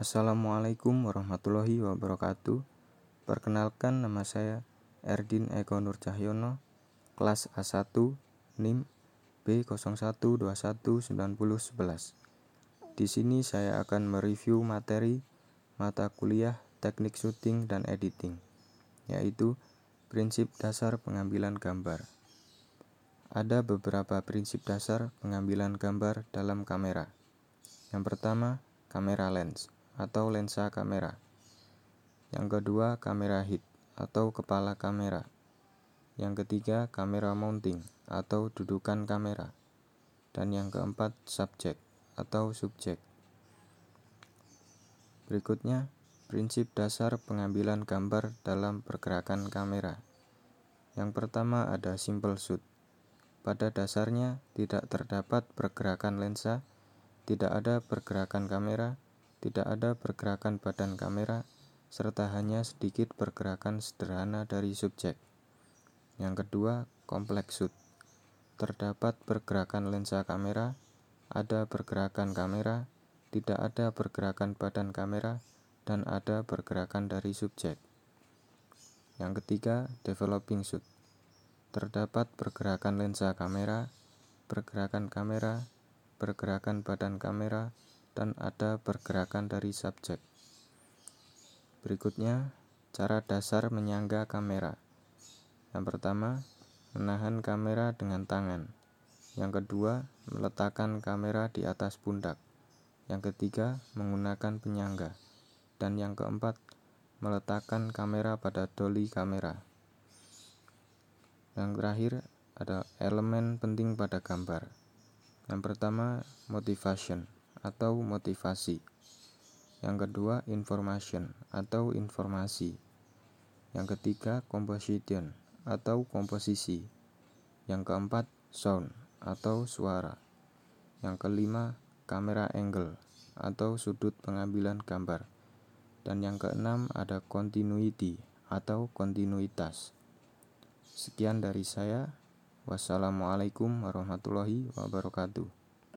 Assalamualaikum warahmatullahi wabarakatuh. Perkenalkan nama saya Erdin Eko Nur Cahyono, kelas A1, NIM B01219011. Di sini saya akan mereview materi mata kuliah Teknik Syuting dan Editing, yaitu prinsip dasar pengambilan gambar. Ada beberapa prinsip dasar pengambilan gambar dalam kamera. Yang pertama, kamera lens atau lensa kamera. Yang kedua, kamera head atau kepala kamera. Yang ketiga, kamera mounting atau dudukan kamera. Dan yang keempat, subjek atau subjek. Berikutnya, prinsip dasar pengambilan gambar dalam pergerakan kamera. Yang pertama ada simple shoot. Pada dasarnya tidak terdapat pergerakan lensa, tidak ada pergerakan kamera, tidak ada pergerakan badan kamera, serta hanya sedikit pergerakan sederhana dari subjek. Yang kedua, kompleks shoot. Terdapat pergerakan lensa kamera, ada pergerakan kamera, tidak ada pergerakan badan kamera, dan ada pergerakan dari subjek. Yang ketiga, developing shoot. Terdapat pergerakan lensa kamera, pergerakan kamera, pergerakan badan kamera, dan ada pergerakan dari subjek. Berikutnya, cara dasar menyangga kamera. Yang pertama, menahan kamera dengan tangan. Yang kedua, meletakkan kamera di atas pundak. Yang ketiga, menggunakan penyangga. Dan yang keempat, meletakkan kamera pada doli kamera. Yang terakhir, ada elemen penting pada gambar. Yang pertama, motivation atau motivasi. Yang kedua, information atau informasi. Yang ketiga, composition atau komposisi. Yang keempat, sound atau suara. Yang kelima, kamera angle atau sudut pengambilan gambar. Dan yang keenam ada continuity atau kontinuitas. Sekian dari saya. Wassalamualaikum warahmatullahi wabarakatuh.